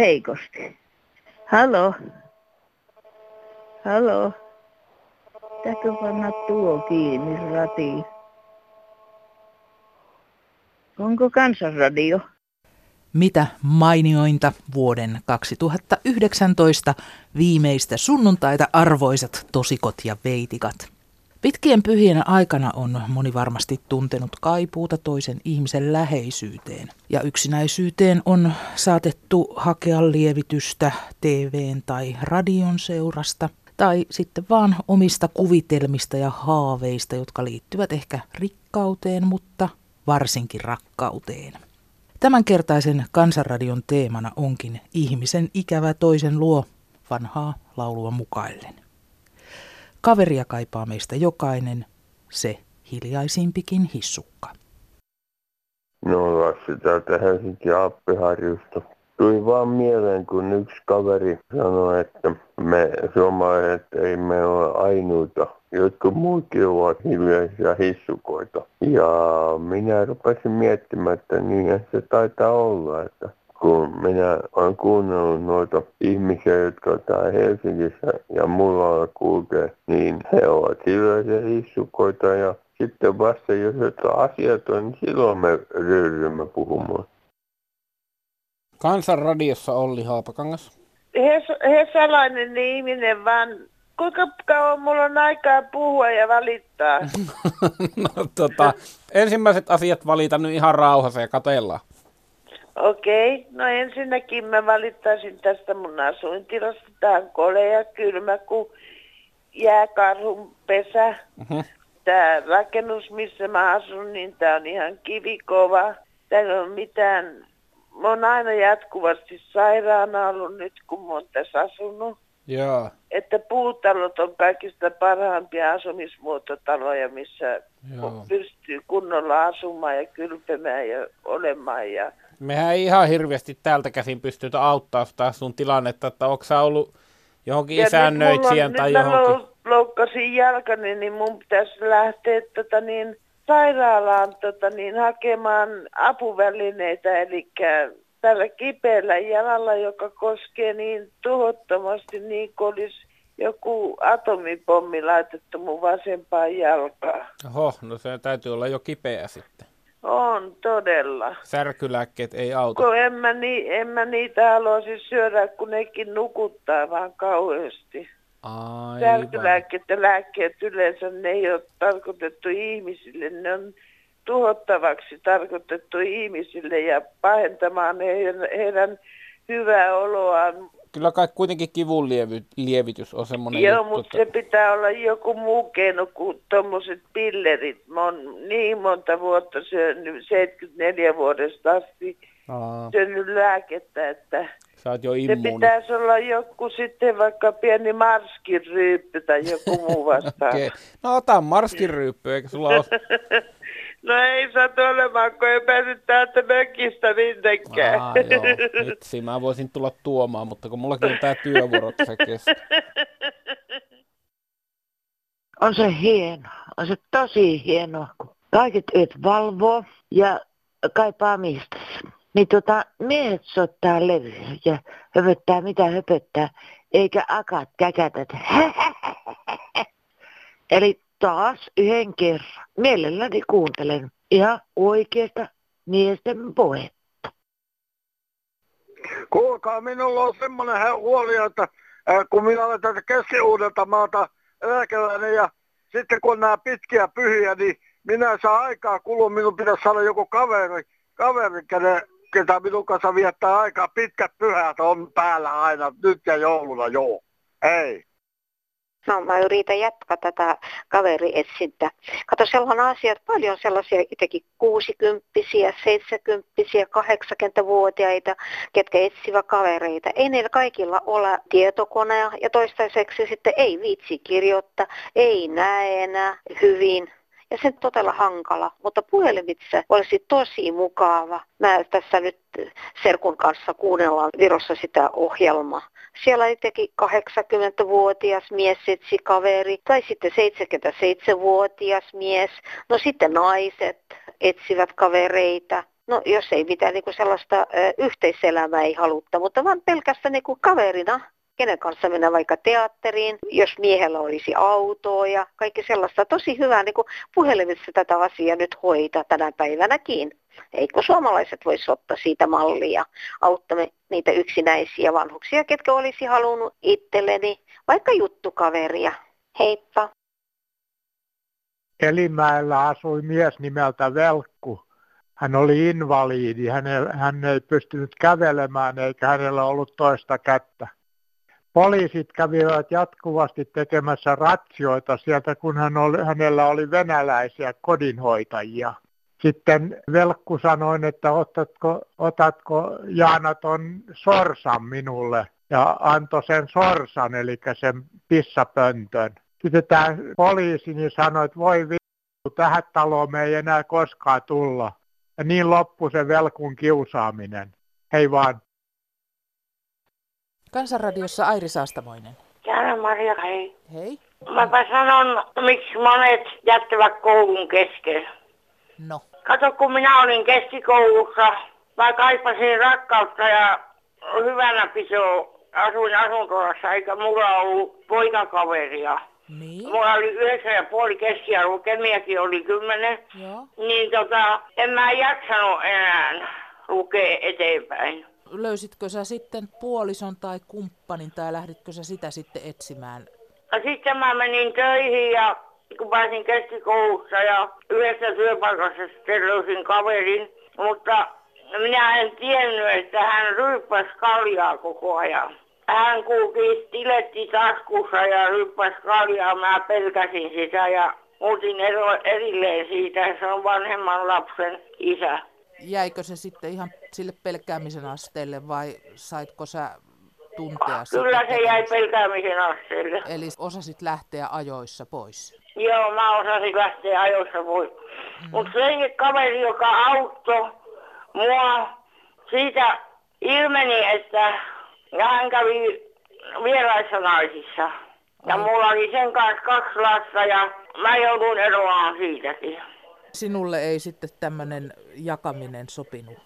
Heikosti. Halo? Halo? Täytyy panna tuo kiinni ratiin. Onko kansanradio? Mitä mainiointa vuoden 2019 viimeistä sunnuntaita arvoisat tosikot ja veitikat. Pitkien pyhien aikana on moni varmasti tuntenut kaipuuta toisen ihmisen läheisyyteen. Ja yksinäisyyteen on saatettu hakea lievitystä TVn tai radion seurasta – tai sitten vaan omista kuvitelmista ja haaveista, jotka liittyvät ehkä rikkauteen, mutta varsinkin rakkauteen. Tämänkertaisen kansanradion teemana onkin ihmisen ikävä toisen luo vanhaa laulua mukaillen. Kaveria kaipaa meistä jokainen, se hiljaisimpikin hissukka. No Lassi täältä Helsinki Appiharjusta. Tuli vaan mieleen, kun yksi kaveri sanoi, että me suomalaiset ei me ole ainuita. Jotkut muutkin ovat hiljaisia hissukoita. Ja minä rupesin miettimään, että niin se taitaa olla, että kun minä olen kuunnellut noita ihmisiä, jotka täällä Helsingissä ja muualla kulkee, niin he ovat hiljaisia hissukoita ja sitten vasta jos jotain asiat on, niin silloin me ryhdymme puhumaan. Kansanradiossa Olli Haapakangas. Hesalainen ihminen vaan. Kuinka kauan mulla on aikaa puhua ja valittaa? no tota, ensimmäiset asiat valita nyt ihan rauhassa ja katellaan. Okei, okay. no ensinnäkin mä valittaisin tästä mun asuintilasta. Tää on kolea, kylmä kuin jääkarhun pesä. Uh-huh. Tää rakennus, missä mä asun, niin tää on ihan kivikova. Täällä ole mitään mä oon aina jatkuvasti sairaana ollut nyt, kun mä oon tässä asunut. Joo. Että puutalot on kaikista parhaimpia asumismuototaloja, missä Joo. pystyy kunnolla asumaan ja kylpemään ja olemaan. Ja... Mehän ei ihan hirveästi täältä käsin pystytä auttaa sitä sun tilannetta, että onko sä ollut johonkin ja isännöitsijän tai nyt johonkin? Nyt loukkasin jalkani, niin mun pitäisi lähteä tota niin, sairaalaan tota, niin, hakemaan apuvälineitä, eli tällä kipeällä jalalla, joka koskee niin tuhottomasti, niin kuin olisi joku atomipommi laitettu mun vasempaan jalkaan. Oho, no se täytyy olla jo kipeä sitten. On, todella. Särkylääkkeet ei auta. Kun en mä, ni, en mä niitä haluaisi syödä, kun nekin nukuttaa vaan kauheasti. Aivan. Särkylääkkeet ja lääkkeet yleensä ne ei ole tarkoitettu ihmisille. Ne on tuhottavaksi tarkoitettu ihmisille ja pahentamaan heidän, heidän hyvää oloaan. Kyllä kai kuitenkin kivun lievy, lievitys on semmoinen Joo, juttu, mutta se pitää olla joku muu keino kuin tuommoiset pillerit. Mä oon niin monta vuotta syönyt, 74 vuodesta asti Aa. syönyt lääkettä, että Sä oot jo Se pitäisi olla joku sitten vaikka pieni marskiryyppy tai joku muu vastaan. okay. No ota marskiryyppy, eikö sulla ole? no ei saa olemaan, kun ei pääse täältä mökistä minnekään. Ah, joo, vitsi, mä voisin tulla tuomaan, mutta kun mullakin on tää työvuoro se kestää. On se hieno, on se tosi hieno, kun kaiket yöt valvoo ja kaipaa mistä. Niin tota, miehet soittaa levyä ja höpöttää mitä höpöttää, eikä akat käkätä. Eli taas yhden kerran. Mielelläni kuuntelen ihan oikeasta miesten puhetta. Kuulkaa, minulla on semmoinen huoli, että kun minä olen tätä keski maata eläkeläinen ja sitten kun nämä pitkiä pyhiä, niin minä saan aikaa kulua, minun pitäisi saada joku kaveri, kaveri, kenen ketä minun kanssa viettää aikaa. Pitkät pyhät on päällä aina, nyt ja jouluna joo. Ei. No mä yritän jatkaa tätä kaverietsintä. Kato, siellä on asiat paljon sellaisia itsekin 60 70 80-vuotiaita, ketkä etsivät kavereita. Ei niillä kaikilla ole tietokoneja ja toistaiseksi sitten ei viitsi kirjoittaa, ei näe enää hyvin ja se on todella hankala, mutta puhelimitse olisi tosi mukava. Mä tässä nyt Serkun kanssa kuunnellaan Virossa sitä ohjelmaa. Siellä teki 80-vuotias mies etsi kaveri, tai sitten 77-vuotias mies. No sitten naiset etsivät kavereita. No jos ei mitään niin kuin sellaista ö, yhteiselämää ei halutta, mutta vaan pelkästään niin kuin kaverina, kenen kanssa mennä vaikka teatteriin, jos miehellä olisi autoa ja kaikki sellaista. Tosi hyvää niin kuin puhelimissa tätä asiaa nyt hoitaa tänä päivänäkin. Eikö suomalaiset voisi ottaa siitä mallia, auttamme niitä yksinäisiä vanhuksia, ketkä olisi halunnut itselleni vaikka juttukaveria. Heippa! Elimäellä asui mies nimeltä Velkku. Hän oli invaliidi, hän ei, hän ei pystynyt kävelemään eikä hänellä ollut toista kättä. Poliisit kävivät jatkuvasti tekemässä ratsioita sieltä, kun hän oli, hänellä oli venäläisiä kodinhoitajia. Sitten Velkku sanoi, että otatko, otatko Jaana ton sorsan minulle ja antoi sen sorsan, eli sen pissapöntön. Sitten tämä poliisi niin sanoi, että voi vittu, tähän taloon me ei enää koskaan tulla. Ja niin loppui se Velkun kiusaaminen. Hei vaan. Kansanradiossa Airi Saastamoinen. Täällä Maria, hei. Hei. Mäpä sanon, miksi monet jättävät koulun kesken. No. Kato, kun minä olin keskikoulussa, mä kaipasin rakkautta ja hyvänä pisoa. Asuin asuntolassa, eikä mulla ollut poikakaveria. Niin. Mulla oli yhdeksän ja puoli keskiarvo, kemiäkin oli kymmenen. Joo. Niin tota, en mä jaksanut enää lukea eteenpäin. Löysitkö sä sitten puolison tai kumppanin tai lähditkö sä sitä sitten etsimään? Ja sitten mä menin töihin ja kun pääsin keskikoulussa ja yhdessä työpaikassa sitten löysin kaverin. Mutta minä en tiennyt, että hän ryyppäsi kaljaa koko ajan. Hän kulki stiletti taskussa ja ryyppäsi kaljaa. Mä pelkäsin sitä ja muutin ero, erilleen siitä. Se on vanhemman lapsen isä. Jäikö se sitten ihan sille pelkäämisen asteelle vai saitko sä tuntea Kyllä sitten se jäi pelkäämisen asteelle. Eli osasit lähteä ajoissa pois. Joo, mä osasin lähteä ajoissa pois. Mm. Mutta se kaveri, joka auttoi mua, siitä ilmeni, että hän kävi vieraissa naisissa. Ja mulla oli sen kanssa kaksi lasta ja mä joudun eroamaan siitäkin. Sinulle ei sitten tämmöinen jakaminen sopinut.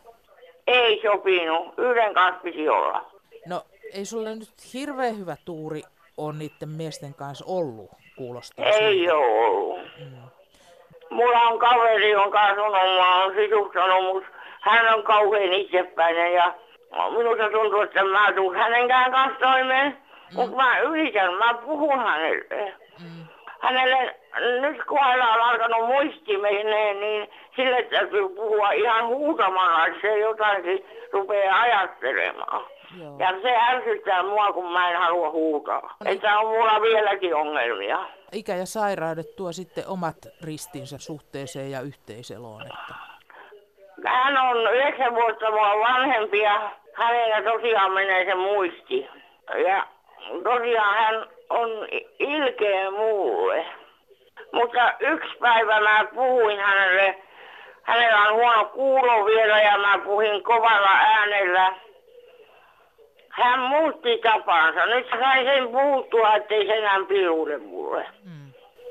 Ei sopinut. Yhden kanssa piti olla. No ei sulle nyt hirveän hyvä tuuri on niiden miesten kanssa ollut, kuulostaa Ei siltä. ole ollut. Mulla on kaveri, jonka oon sisustanut, mutta hän on kauhean itsepäinen ja minusta tuntuu, että mä tuun hänenkään kanssa toimeen. Mm. Mutta mä yritän, mä puhun hänelle. Mm. Hänelle, nyt kun hänellä on alkanut muisti menee, niin sille täytyy puhua ihan huutamalla, että se jotakin rupeaa ajattelemaan. Joo. Ja se ärsyttää mua, kun mä en halua huutaa. niin. Että on mulla vieläkin ongelmia. Ikä ja sairaudet tuo sitten omat ristinsä suhteeseen ja yhteiseloon. Että... Hän on yhdeksän vuotta mua vanhempi ja hänellä tosiaan menee se muisti. Ja tosiaan hän on ilkeä mulle. Mutta yksi päivä mä puhuin hänelle, hänellä on huono kuulo vielä ja mä puhuin kovalla äänellä. Hän muutti tapansa. Nyt sain sen puhuttua, ettei se enää piluule mulle.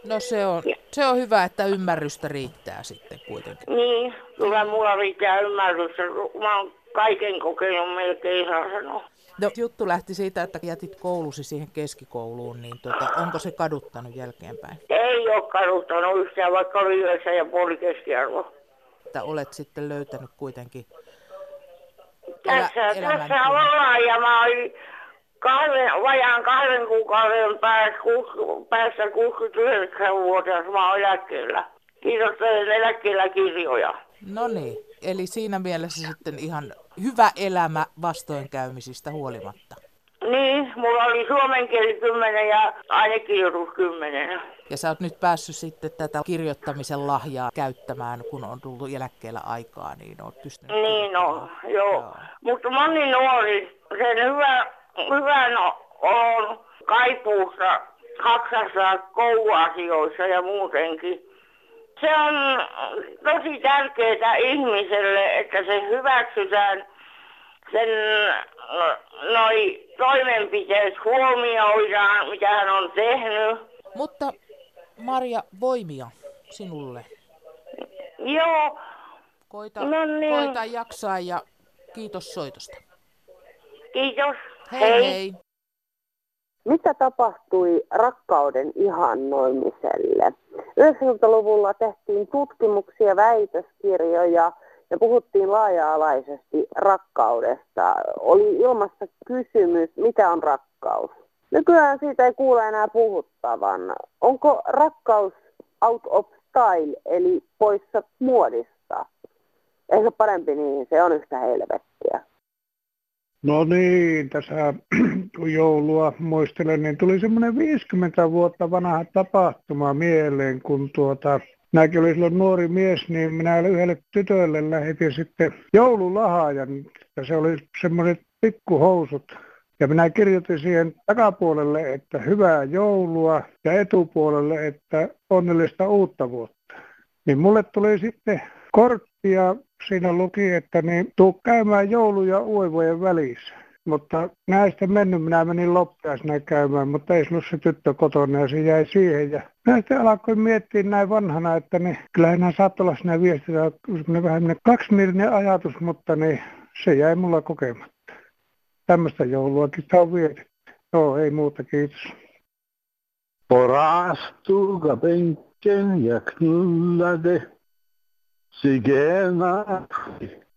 No se on, se on hyvä, että ymmärrystä riittää sitten kuitenkin. Niin, kyllä mulla riittää ymmärrystä. Mä oon kaiken kokenut melkein, saa sanoa. No, juttu lähti siitä, että jätit koulusi siihen keskikouluun, niin tuota, onko se kaduttanut jälkeenpäin? Ei ole kaduttanut yhtään, vaikka oli yhdeksän ja puoli keskiarvo. Että olet sitten löytänyt kuitenkin Tässä, elämän tässä ollaan ja mä olin kahden, vajaan kahden kuukauden päässä, päässä 69-vuotias, mä oon eläkkeellä. Kirjoittelen eläkkeellä kirjoja. No niin, eli siinä mielessä sitten ihan hyvä elämä vastoinkäymisistä huolimatta. Niin, mulla oli suomen kieli 10 ja ainekirjoitus 10. Ja sä oot nyt päässyt sitten tätä kirjoittamisen lahjaa käyttämään, kun on tullut eläkkeellä aikaa, niin oot pystynyt Niin on, kirjoittamaan. joo. Joo. Mutta moni nuori, sen hyvä, hyvän on kaipuussa haksassa kouluasioissa ja muutenkin. Se on tosi tärkeää ihmiselle, että se hyväksytään sen noi toimenpiteet huomioidaan, mitä hän on tehnyt. Mutta Marja, voimia sinulle. Joo, Koita, No niin. koita jaksaa ja kiitos soitosta. Kiitos. Hei hei. hei. Mitä tapahtui rakkauden ihannoimiselle? 90-luvulla tehtiin tutkimuksia, väitöskirjoja ja puhuttiin laaja-alaisesti rakkaudesta. Oli ilmassa kysymys, mitä on rakkaus? Nykyään siitä ei kuule enää puhuttavan. Onko rakkaus out of style, eli poissa muodista? Ehkä parempi niin, se on yhtä helvettiä. No niin, tässä kun joulua muistelen, niin tuli semmoinen 50 vuotta vanha tapahtuma mieleen, kun tuota, minäkin olin silloin nuori mies, niin minä yhdelle tytölle lähetin sitten joululahajan. Ja se oli semmoiset pikkuhousut. Ja minä kirjoitin siihen takapuolelle, että hyvää joulua ja etupuolelle, että onnellista uutta vuotta. Niin mulle tuli sitten kortti ja siinä luki, että niin, tuu käymään joulu- ja uivojen välissä. Mutta näistä mennyt, minä menin loppiaisena käymään, mutta ei ollut se tyttö kotona ja se jäi siihen. Ja näistä alkoin miettiä näin vanhana, että niin, kyllähän nämä saattoi olla siinä viestillä vähän kaksimielinen ajatus, mutta niin, se jäi mulla kokematta. Tämmöistä jouluakin sitä on vietetty. Joo, ei muuta, kiitos. Porastuuka penken ja knullade Sigena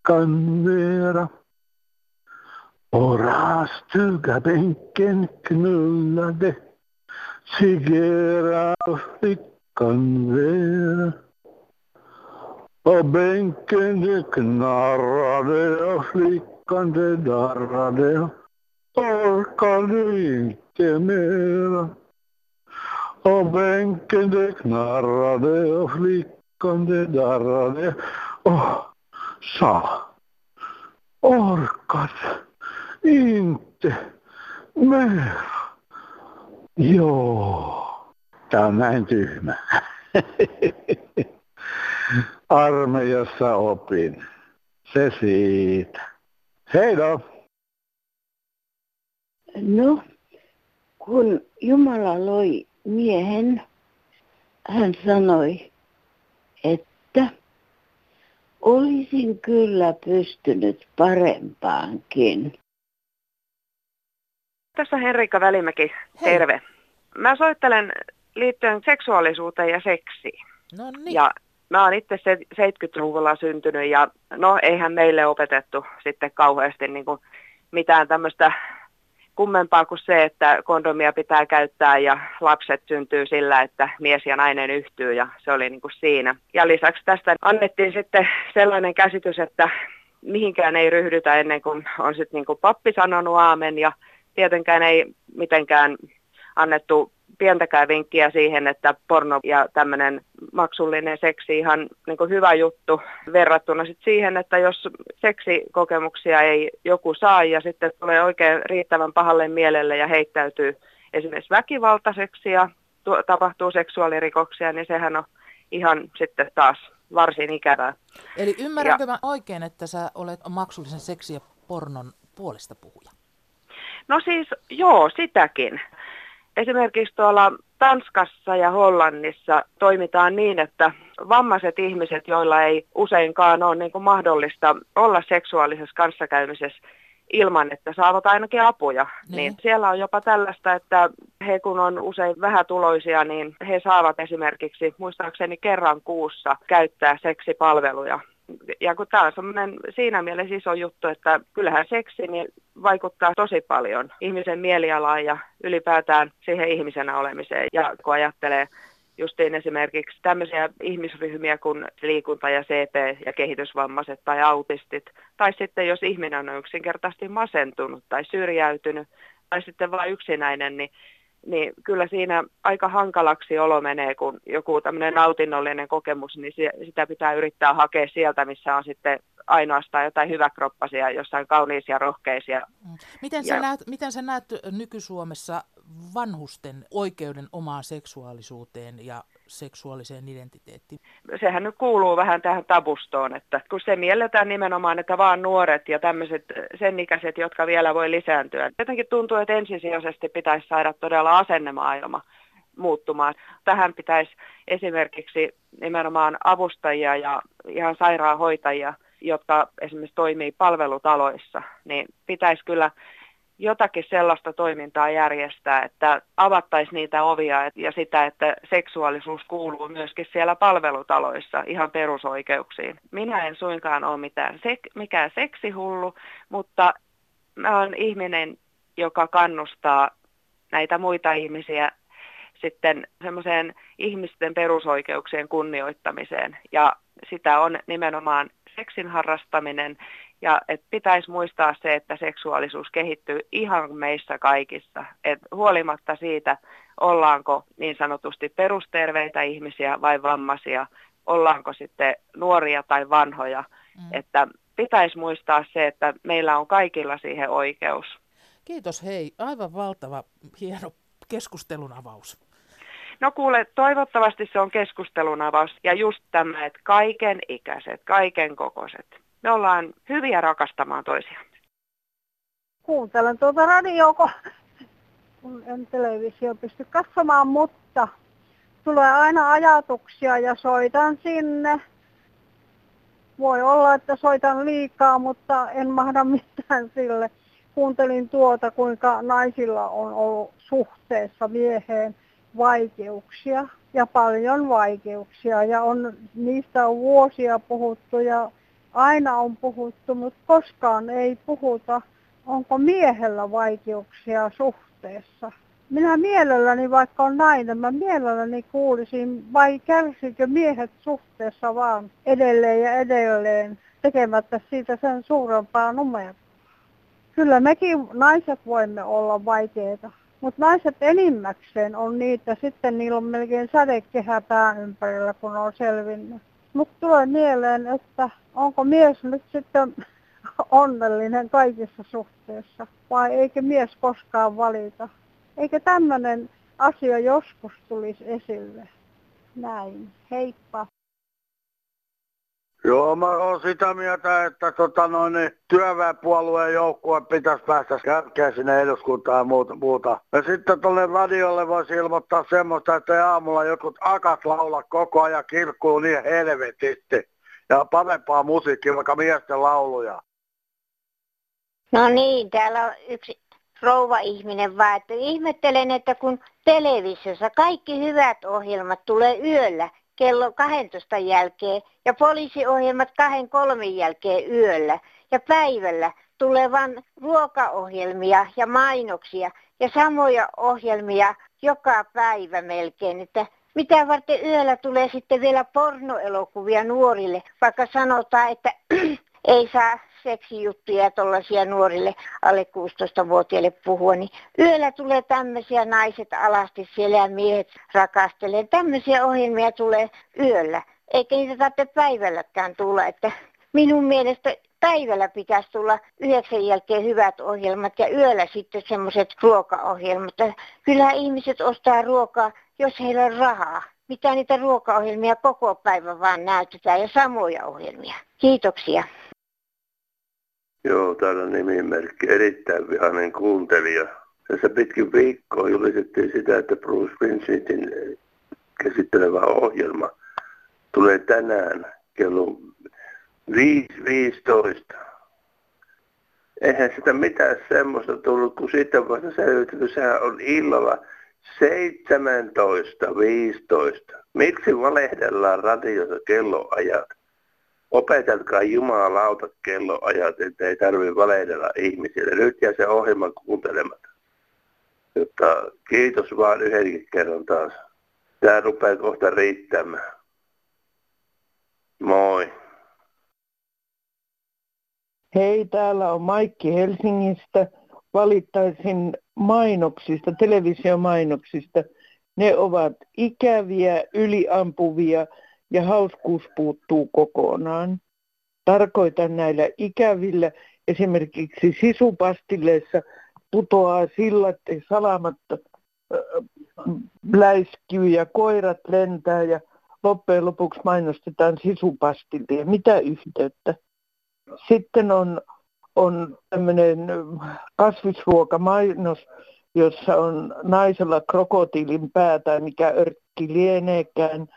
kanvera. Porastuuka penken knullade Sigera kanvera. Och bänken det knarrade och flickan det darrade. Orkade inte mera. Och bänken det knarrade och flickan det darrade och sa orkade inte mera. Joo, tää on näin tyhmä. Armeijassa opin. Se siitä. Heido! No, kun Jumala loi miehen, hän sanoi, olisin kyllä pystynyt parempaankin. Tässä Henrikka Välimäki, terve. Mä soittelen liittyen seksuaalisuuteen ja seksiin. No niin. Ja mä oon itse se 70-luvulla syntynyt ja no eihän meille opetettu sitten kauheasti niin kuin mitään tämmöistä kummempaa kuin se, että kondomia pitää käyttää ja lapset syntyy sillä, että mies ja nainen yhtyy ja se oli niin kuin siinä. Ja lisäksi tästä annettiin sitten sellainen käsitys, että mihinkään ei ryhdytä ennen kuin on sitten niin kuin pappi sanonut aamen ja tietenkään ei mitenkään annettu pientäkään vinkkiä siihen, että porno ja tämmöinen maksullinen seksi ihan niin kuin hyvä juttu verrattuna sit siihen, että jos seksikokemuksia ei joku saa ja sitten tulee oikein riittävän pahalle mielelle ja heittäytyy esimerkiksi väkivaltaiseksi ja tu- tapahtuu seksuaalirikoksia, niin sehän on ihan sitten taas varsin ikävää. Eli ymmärränkö ja... mä oikein, että sä olet maksullisen seksi ja pornon puolesta puhuja? No siis joo, sitäkin. Esimerkiksi tuolla Tanskassa ja Hollannissa toimitaan niin, että vammaiset ihmiset, joilla ei useinkaan ole niin mahdollista olla seksuaalisessa kanssakäymisessä ilman, että saavat ainakin apuja, niin. niin siellä on jopa tällaista, että he kun on usein vähätuloisia, niin he saavat esimerkiksi muistaakseni kerran kuussa käyttää seksipalveluja ja kun tämä on semmoinen siinä mielessä iso juttu, että kyllähän seksi niin vaikuttaa tosi paljon ihmisen mielialaan ja ylipäätään siihen ihmisenä olemiseen. Ja kun ajattelee justiin esimerkiksi tämmöisiä ihmisryhmiä kuin liikunta ja CP ja kehitysvammaiset tai autistit, tai sitten jos ihminen on yksinkertaisesti masentunut tai syrjäytynyt, tai sitten vain yksinäinen, niin niin kyllä siinä aika hankalaksi olo menee, kun joku tämmöinen nautinnollinen kokemus, niin sitä pitää yrittää hakea sieltä, missä on sitten ainoastaan jotain hyväkroppasia, jossain kauniisia rohkeisia. Mm. Miten sä, ja... näet, miten sä näet nyky-Suomessa vanhusten oikeuden omaan seksuaalisuuteen ja seksuaaliseen identiteettiin? Sehän nyt kuuluu vähän tähän tabustoon, että kun se mielletään nimenomaan, että vaan nuoret ja tämmöiset sen ikäiset, jotka vielä voi lisääntyä. Jotenkin tuntuu, että ensisijaisesti pitäisi saada todella asennemaailma muuttumaan. Tähän pitäisi esimerkiksi nimenomaan avustajia ja ihan sairaanhoitajia, jotka esimerkiksi toimii palvelutaloissa, niin pitäisi kyllä jotakin sellaista toimintaa järjestää, että avattaisiin niitä ovia ja sitä, että seksuaalisuus kuuluu myöskin siellä palvelutaloissa ihan perusoikeuksiin. Minä en suinkaan ole mitään sek- mikään seksihullu, mutta mä olen ihminen, joka kannustaa näitä muita ihmisiä sitten semmoiseen ihmisten perusoikeuksien kunnioittamiseen. Ja sitä on nimenomaan seksin harrastaminen ja et pitäisi muistaa se, että seksuaalisuus kehittyy ihan meissä kaikissa. Et huolimatta siitä, ollaanko niin sanotusti perusterveitä ihmisiä vai vammaisia, ollaanko sitten nuoria tai vanhoja. Mm. Että pitäisi muistaa se, että meillä on kaikilla siihen oikeus. Kiitos hei, aivan valtava hieno keskustelun avaus. No kuule, toivottavasti se on keskustelun avaus ja just tämä, että kaiken ikäiset, kaiken kokoiset me ollaan hyviä rakastamaan toisiamme. Kuuntelen tuota radioa, kun en televisio pysty katsomaan, mutta tulee aina ajatuksia ja soitan sinne. Voi olla, että soitan liikaa, mutta en mahda mitään sille. Kuuntelin tuota, kuinka naisilla on ollut suhteessa mieheen vaikeuksia ja paljon vaikeuksia ja on, niistä on vuosia puhuttu ja aina on puhuttu, mutta koskaan ei puhuta, onko miehellä vaikeuksia suhteessa. Minä mielelläni, vaikka on nainen, mä mielelläni kuulisin, vai kärsikö miehet suhteessa vaan edelleen ja edelleen tekemättä siitä sen suurempaa numeroa. Kyllä mekin naiset voimme olla vaikeita, mutta naiset enimmäkseen on niitä, sitten niillä on melkein sadekehä pään ympärillä, kun on selvinnyt. Mutta tulee mieleen, että onko mies nyt sitten onnellinen kaikissa suhteissa vai eikö mies koskaan valita. Eikö tämmöinen asia joskus tulisi esille? Näin. Heippa. Joo, mä oon sitä mieltä, että tota noin, niin työväenpuolueen joukkue pitäisi päästä kärkeä sinne eduskuntaan ja muuta. muuta. Ja sitten tuonne radiolle voisi ilmoittaa semmoista, että aamulla jotkut akat laula koko ajan kirkkuu niin helvetisti. Ja parempaa musiikkia, vaikka miesten lauluja. No niin, täällä on yksi rouva-ihminen vaan, että ihmettelen, että kun televisiossa kaikki hyvät ohjelmat tulee yöllä, kello 12 jälkeen ja poliisiohjelmat kahden kolmen jälkeen yöllä. Ja päivällä tulee vain ruokaohjelmia ja mainoksia ja samoja ohjelmia joka päivä melkein, että mitä varten yöllä tulee sitten vielä pornoelokuvia nuorille, vaikka sanotaan, että ei saa seksijuttuja tuollaisia nuorille alle 16-vuotiaille puhua, niin yöllä tulee tämmöisiä naiset alasti siellä ja miehet rakastelee. Tämmöisiä ohjelmia tulee yöllä, eikä niitä tarvitse päivälläkään tulla, että minun mielestä päivällä pitäisi tulla yhdeksän jälkeen hyvät ohjelmat ja yöllä sitten semmoiset ruokaohjelmat. Kyllä ihmiset ostaa ruokaa, jos heillä on rahaa. Mitä niitä ruokaohjelmia koko päivän vaan näytetään ja samoja ohjelmia. Kiitoksia. Joo, täällä on nimimerkki erittäin vihainen kuuntelija. Tässä pitkin viikkoa julistettiin sitä, että Bruce Springsteenin käsittelevä ohjelma tulee tänään kello 5.15. Eihän sitä mitään semmoista tullut, kun sitten vasta selvitetty, sehän on illalla 17.15. Miksi valehdellaan radiossa kelloajat? Opetelkaa jumalauta kelloajat, että ei tarvitse valehdella ihmisille. Nyt jää se ohjelma kuuntelematta. Jotta kiitos vaan yhdenkin kerran taas. Tämä rupeaa kohta riittämään. Moi. Hei, täällä on Maikki Helsingistä. Valittaisin mainoksista, televisiomainoksista. Ne ovat ikäviä, yliampuvia ja hauskuus puuttuu kokonaan. Tarkoitan näillä ikävillä esimerkiksi sisupastilleissa putoaa sillat ja salamat läiskyy ja koirat lentää ja loppujen lopuksi mainostetaan sisupastille. Mitä yhteyttä? Sitten on, on tämmöinen kasvisruokamainos, jossa on naisella krokotiilin pää tai mikä örkki lieneekään –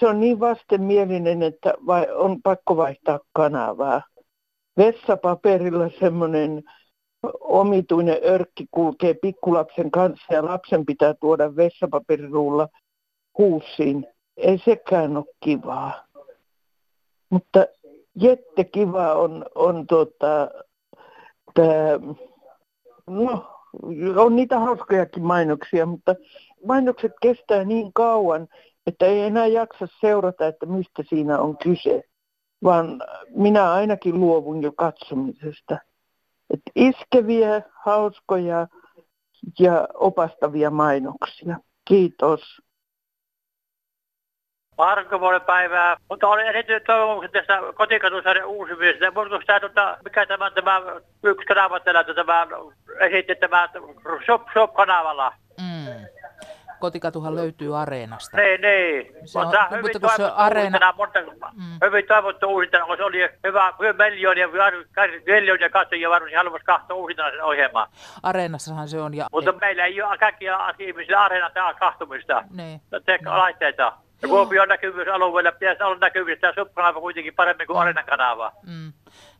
se on niin vastenmielinen, että vai, on pakko vaihtaa kanavaa. Vessapaperilla semmoinen omituinen örkki kulkee pikkulapsen kanssa ja lapsen pitää tuoda vessapaperiruulla huussiin. Ei sekään ole kivaa. Mutta jette kiva on, on tota, tää, no, on niitä hauskojakin mainoksia, mutta mainokset kestää niin kauan, että ei enää jaksa seurata, että mistä siinä on kyse, vaan minä ainakin luovun jo katsomisesta. Et iskeviä, hauskoja ja opastavia mainoksia. Kiitos. Marko, päivää. Mutta olen esittänyt toivomuksen tästä kotikatusarjan uusimisesta. Muistuiko tämä, tota, mikä tämä, tämä yksi kanava tämä, tämä esitti tämä shop, shop kanavalla? Mm. Kotikatuhan löytyy areenasta. Niin, niin. Se on, Mutta no, hyvin mutta kun se toivottu areena... monta, mm. hyvin toivottu uusintana, kun se oli hyvä, hyvä miljoonia, miljoonia katsojia varmasti haluaisi katsoa uusintana sen ohjelmaa. Areenassahan se on. Ja... Mutta meillä ei ole kaikkia ihmisillä areena tämä kahtumista. Niin. Te laitteita. Ja Kuopion näkyvyysalueella pitäisi olla näkyvyys tämä subkanava kuitenkin paremmin kuin areenan kanava. Mm.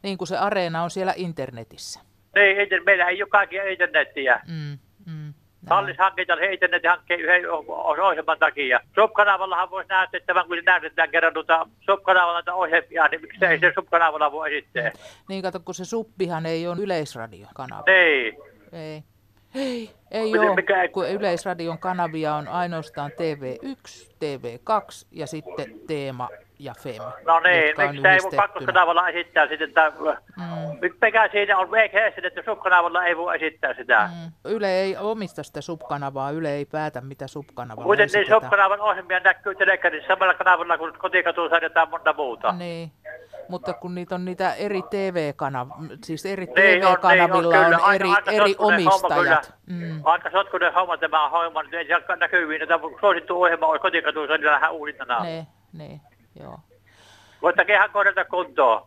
Niin kuin se areena on siellä internetissä. Niin, meillä ei ole kaikkia internettiä. Mm. Kallis hankinta se internetin hankkeen yhden ohjelman takia. Subkanavallahan voisi näytettävän, kun se näytetään kerran tuota subkanavalla näitä ohjelmia, niin miksi ei se subkanavalla voi esittää? Niin kato, kun se suppihan ei ole yleisradiokanava. Niin. Ei. Ei, ei Miten- ole, mikä- kun Yleisradion kanavia on ainoastaan TV1, TV2 ja sitten Teema ja FEM. No niin, on miksi se ei voi yhdistettynä. kakkoskanavalla esittää sitten, että Mm. mikä siinä on VGS, että subkanavalla ei voi esittää sitä. Mm. Yle ei omista sitä subkanavaa, Yle ei päätä mitä subkanavalla Kuitenkin niin esitetään. subkanavan ohjelmia näkyy telekarissa samalla kanavalla kuin kotikatuun sarjataan monta muuta. Niin, mutta kun niitä on niitä eri TV-kanavia, siis eri Niin on, TV-kanavilla niin on, on. Aika- eri, aika eri omistajat. Mm. Aika sotkuinen homma tämä homma, nyt ei näkyviin, että suosittu ohjelma olisi kotikatuun sarjataan uusintana. Ne, ne, joo. Mutta kehän korjata kuntoon.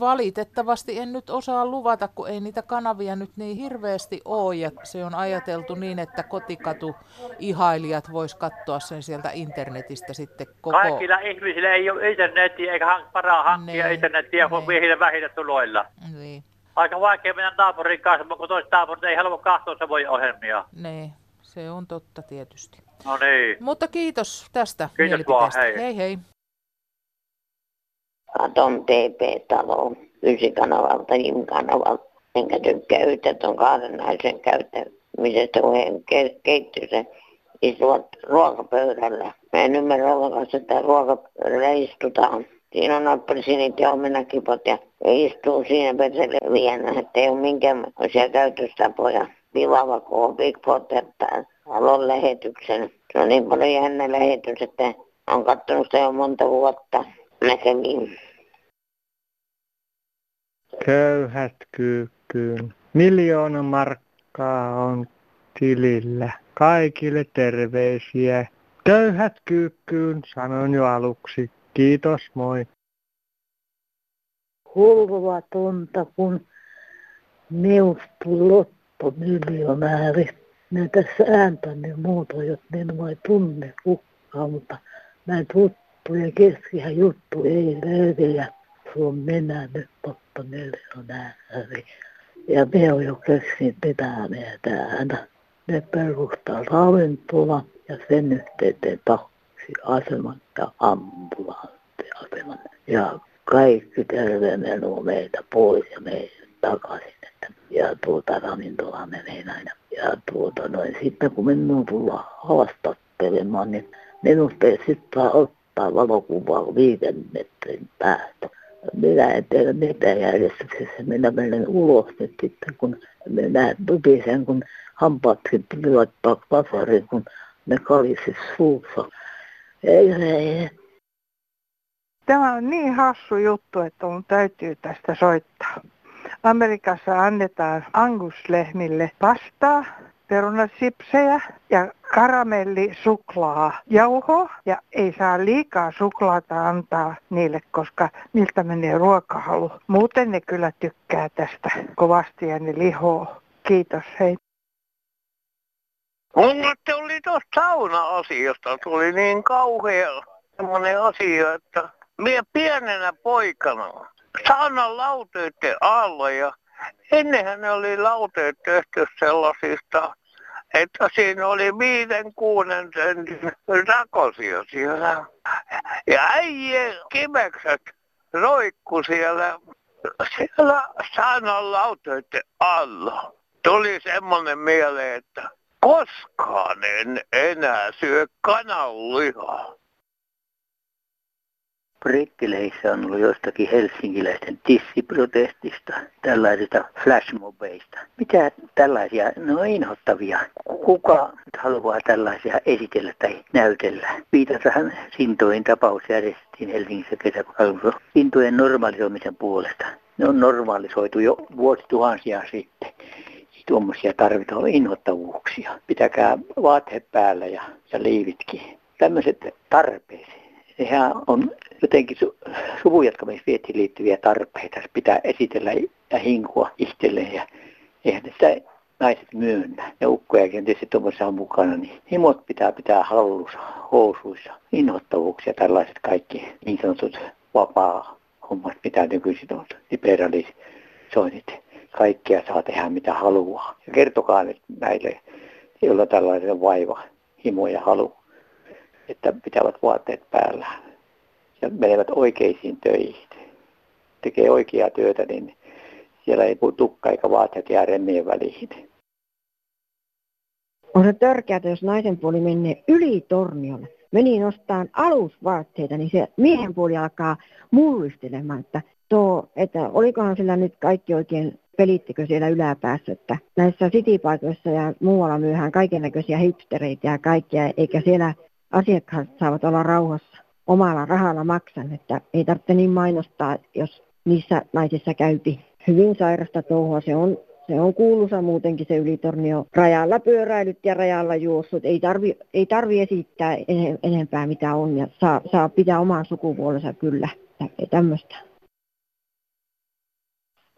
Valitettavasti en nyt osaa luvata, kun ei niitä kanavia nyt niin hirveästi ole. Ja se on ajateltu niin, että kotikatu-ihailijat vois katsoa sen sieltä internetistä sitten koko... Kaikilla ihmisillä ei ole internetiä eikä hank- paraa hankkia Niin, internetiä kuin miehillä vähillä tuloilla. Niin, Aika vaikea mennä naapurin kanssa, kun toiset naapurit ei halua katsoa samoja ohjelmia. ne, se on totta tietysti. No niin. Mutta kiitos tästä Kiitos vaan, mielipiteestä. hei. hei hei. Katon TP-talo Ysi-kanavalta, Jim-kanavalta. Enkä tykkää yhtä tuon kahden naisen käyttämisestä, kun he ke- keittiössä istuvat ruokapöydällä. Mä en ymmärrä ollenkaan sitä ruokapöydällä istutaan. Siinä on appelsiinit ja omenakipot ja istuu siinä perselle lienä, että ei ole minkäänlaisia käytöstapoja. Pilava, kun on Big Potter talon lähetyksen. Se on niin paljon jännä lähetys, että on katsonut sitä jo monta vuotta. Mä kävin Köyhät kyykkyyn. Miljoona markkaa on tilillä. Kaikille terveisiä. Köyhät kyykkyyn, sanoin jo aluksi. Kiitos, moi. Hulvaa tonta, kun neuvostuu lottomiljonääri. Mä tässä ääntäni muuta, jos en vai tunne kukaan, mutta mä tuttu ja keskihän juttu ei löydy ja se on minä nyt lottomiljonääri. Ja me on jo keksinyt pitää me täällä. Ne perustaa ravintola ja sen yhteyteen taksiaseman ja ambulanssiaseman. Ja kaikki terveydenhuolto meiltä pois ja meidän takaisin. Että, ja tuota ravintola menee näin. Ja tuota noin, sitten kun minun tullaan haastattelemaan, niin ei sitten ottaa valokuvaa viiden metrin päästä. Minä en tiedä mitä järjestyksessä. Minä menen ulos nyt sitten, kun minä tupisen, kun hampaatkin piti laittaa kasariin, kun ne kalisi suussa. Ei, ei, Tämä on niin hassu juttu, että mun täytyy tästä soittaa. Amerikassa annetaan anguslehmille pastaa, perunasipsejä ja karamellisuklaa jauho ja ei saa liikaa suklaata antaa niille, koska niiltä menee ruokahalu. Muuten ne kyllä tykkää tästä kovasti ja ne lihoo. Kiitos, hei. Mulla oli tuosta sauna-asiasta, tuli niin kauhea semmoinen asia, että minä pienenä poikana saunan lauteiden alla ja ennenhän ne oli lauteet tehty sellaisista, että siinä oli viiden kuuden sentin rakosia siellä. Ja äijä kivekset roikku siellä, siellä saunan lauteiden alla. Tuli semmoinen mieleen, että koskaan en enää syö kananlihaa. Brittileissä on ollut jostakin helsinkiläisten tissiprotestista, tällaisista flashmobeista. Mitä tällaisia, no inhottavia. Kuka haluaa tällaisia esitellä tai näytellä? Viitataan Sintoin tapaus järjestettiin Helsingissä kesäkuussa Sintojen normalisoimisen puolesta. Ne on normalisoitu jo vuosituhansia sitten tuommoisia tarvitaan inhottavuuksia. Pitäkää vaatteet päällä ja, ja liivitkin. Tämmöiset tarpeet. Sehän on jotenkin su- suvujatkamisvietiin liittyviä tarpeita. Pitää esitellä ja hinkua itselleen ja eihän sitä naiset myönnä. Ja ukkojakin tietysti tuommoisessa on mukana, niin himot pitää pitää hallussa, housuissa, inhottavuuksia, tällaiset kaikki niin sanotut vapaa hommat, mitä nykyisin on, liberalisoinnit kaikkea saa tehdä mitä haluaa. Ja kertokaa nyt näille, joilla tällainen vaiva, himo ja halu, että pitävät vaatteet päällä ja menevät oikeisiin töihin. Tekee oikeaa työtä, niin siellä ei tukka eikä vaatteet jää remmien väliin. On se törkeää, jos naisen puoli menee yli tornion, meni nostaan alusvaatteita, niin se miehen puoli alkaa mullistelemaan, että, tuo, että olikohan sillä nyt kaikki oikein pelittikö siellä yläpäässä, että näissä citypaikoissa ja muualla myyhän kaikenlaisia hipstereitä ja kaikkea, eikä siellä asiakkaat saavat olla rauhassa omalla rahalla maksan, että ei tarvitse niin mainostaa, jos niissä naisissa käypi hyvin sairasta touhua. Se on, se on kuuluisa muutenkin se ylitornio rajalla pyöräilyt ja rajalla juossut. Ei tarvi, ei tarvi esittää enempää mitä on ja saa, saa pitää oman sukupuolensa kyllä. Tämmöistä.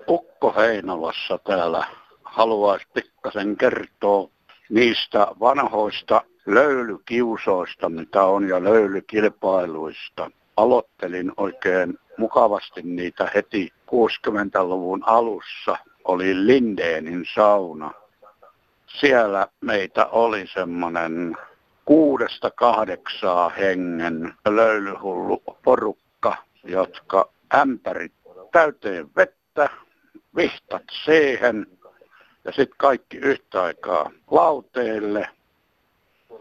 Ukko Heinolassa täällä haluaisi pikkasen kertoa niistä vanhoista löylykiusoista, mitä on, ja löylykilpailuista. Aloittelin oikein mukavasti niitä heti 60-luvun alussa. Oli Lindeenin sauna. Siellä meitä oli semmoinen kuudesta kahdeksaa hengen löylyhullu porukka, jotka ämpärit täyteen vettä, vihtat siihen ja sitten kaikki yhtä aikaa lauteille.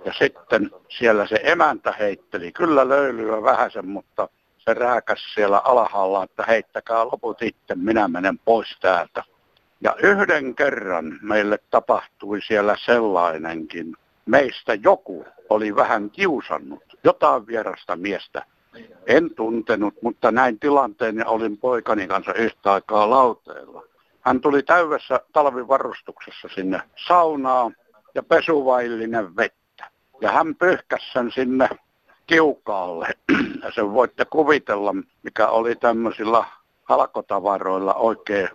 Ja sitten siellä se emäntä heitteli kyllä löylyä vähäsen, mutta se rääkäs siellä alhaalla, että heittäkää loput itse, minä menen pois täältä. Ja yhden kerran meille tapahtui siellä sellainenkin. Meistä joku oli vähän kiusannut jotain vierasta miestä. En tuntenut, mutta näin tilanteen ja olin poikani kanssa yhtä aikaa lauteella. Hän tuli täydessä talvivarustuksessa sinne saunaan ja pesuvaillinen vettä. Ja hän pyyhkäsi sen sinne kiukaalle. Ja sen voitte kuvitella, mikä oli tämmöisillä halkotavaroilla oikein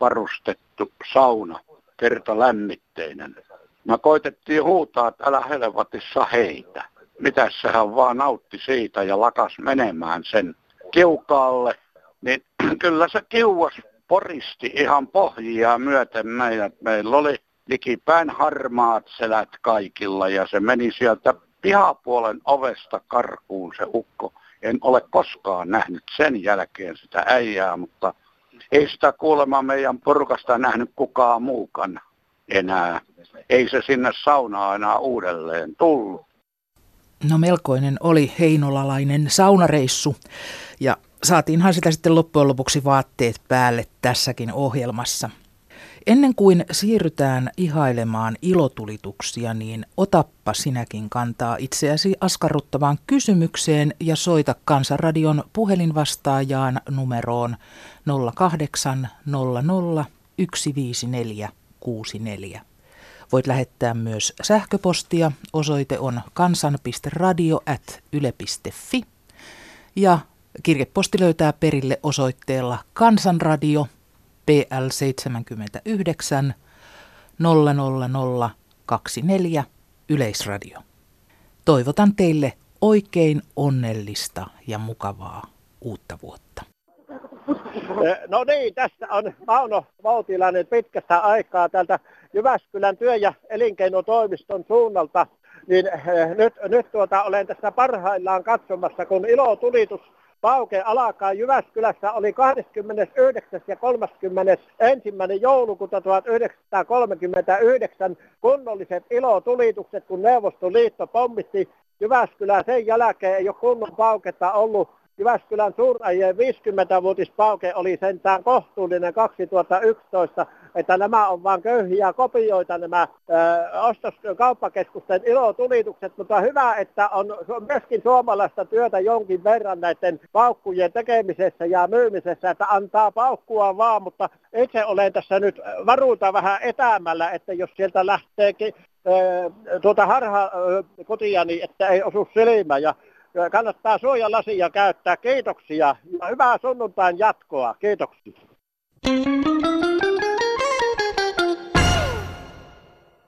varustettu sauna, kerta lämmitteinen. Mä koitettiin huutaa, että älä helvatissa heitä. Mitäs sehän vaan nautti siitä ja lakas menemään sen kiukaalle. Niin kyllä se kiuas poristi ihan pohjia myöten meidät. Meillä oli likipäin harmaat selät kaikilla ja se meni sieltä pihapuolen ovesta karkuun se ukko. En ole koskaan nähnyt sen jälkeen sitä äijää, mutta ei sitä kuulemma meidän porukasta nähnyt kukaan muukaan enää. Ei se sinne saunaan enää uudelleen tullut. No melkoinen oli heinolalainen saunareissu ja saatiinhan sitä sitten loppujen lopuksi vaatteet päälle tässäkin ohjelmassa. Ennen kuin siirrytään ihailemaan ilotulituksia, niin otappa sinäkin kantaa itseäsi askarruttavaan kysymykseen ja soita Kansanradion puhelinvastaajaan numeroon 0800 154 64. Voit lähettää myös sähköpostia. Osoite on kansan.radio.yle.fi ja kirjeposti löytää perille osoitteella Kansanradio PL 79 00024 Yleisradio. Toivotan teille oikein onnellista ja mukavaa uutta vuotta. No niin, tässä on Mauno Vautilainen pitkästä aikaa täältä Jyväskylän työ- ja elinkeinotoimiston suunnalta. Niin nyt, nyt tuota, olen tässä parhaillaan katsomassa, kun ilotulitus Pauke alkaa Jyväskylässä oli 29. ja 31. joulukuuta 1939 kunnolliset ilotulitukset, kun Neuvostoliitto pommitti Jyväskylää. Sen jälkeen ei ole kunnon pauketta ollut Jyväskylän suurajien 50-vuotispauke oli sentään kohtuullinen 2011, että nämä on vain köyhiä kopioita nämä ostoskauppakeskusten ilotulitukset, mutta hyvä, että on myöskin suomalaista työtä jonkin verran näiden paukkujen tekemisessä ja myymisessä, että antaa paukkua vaan, mutta itse olen tässä nyt varuuta vähän etäämällä, että jos sieltä lähteekin tuota harha kotia, niin että ei osu silmä ja kannattaa suojalasia käyttää. Kiitoksia ja hyvää sunnuntain jatkoa. Kiitoksia.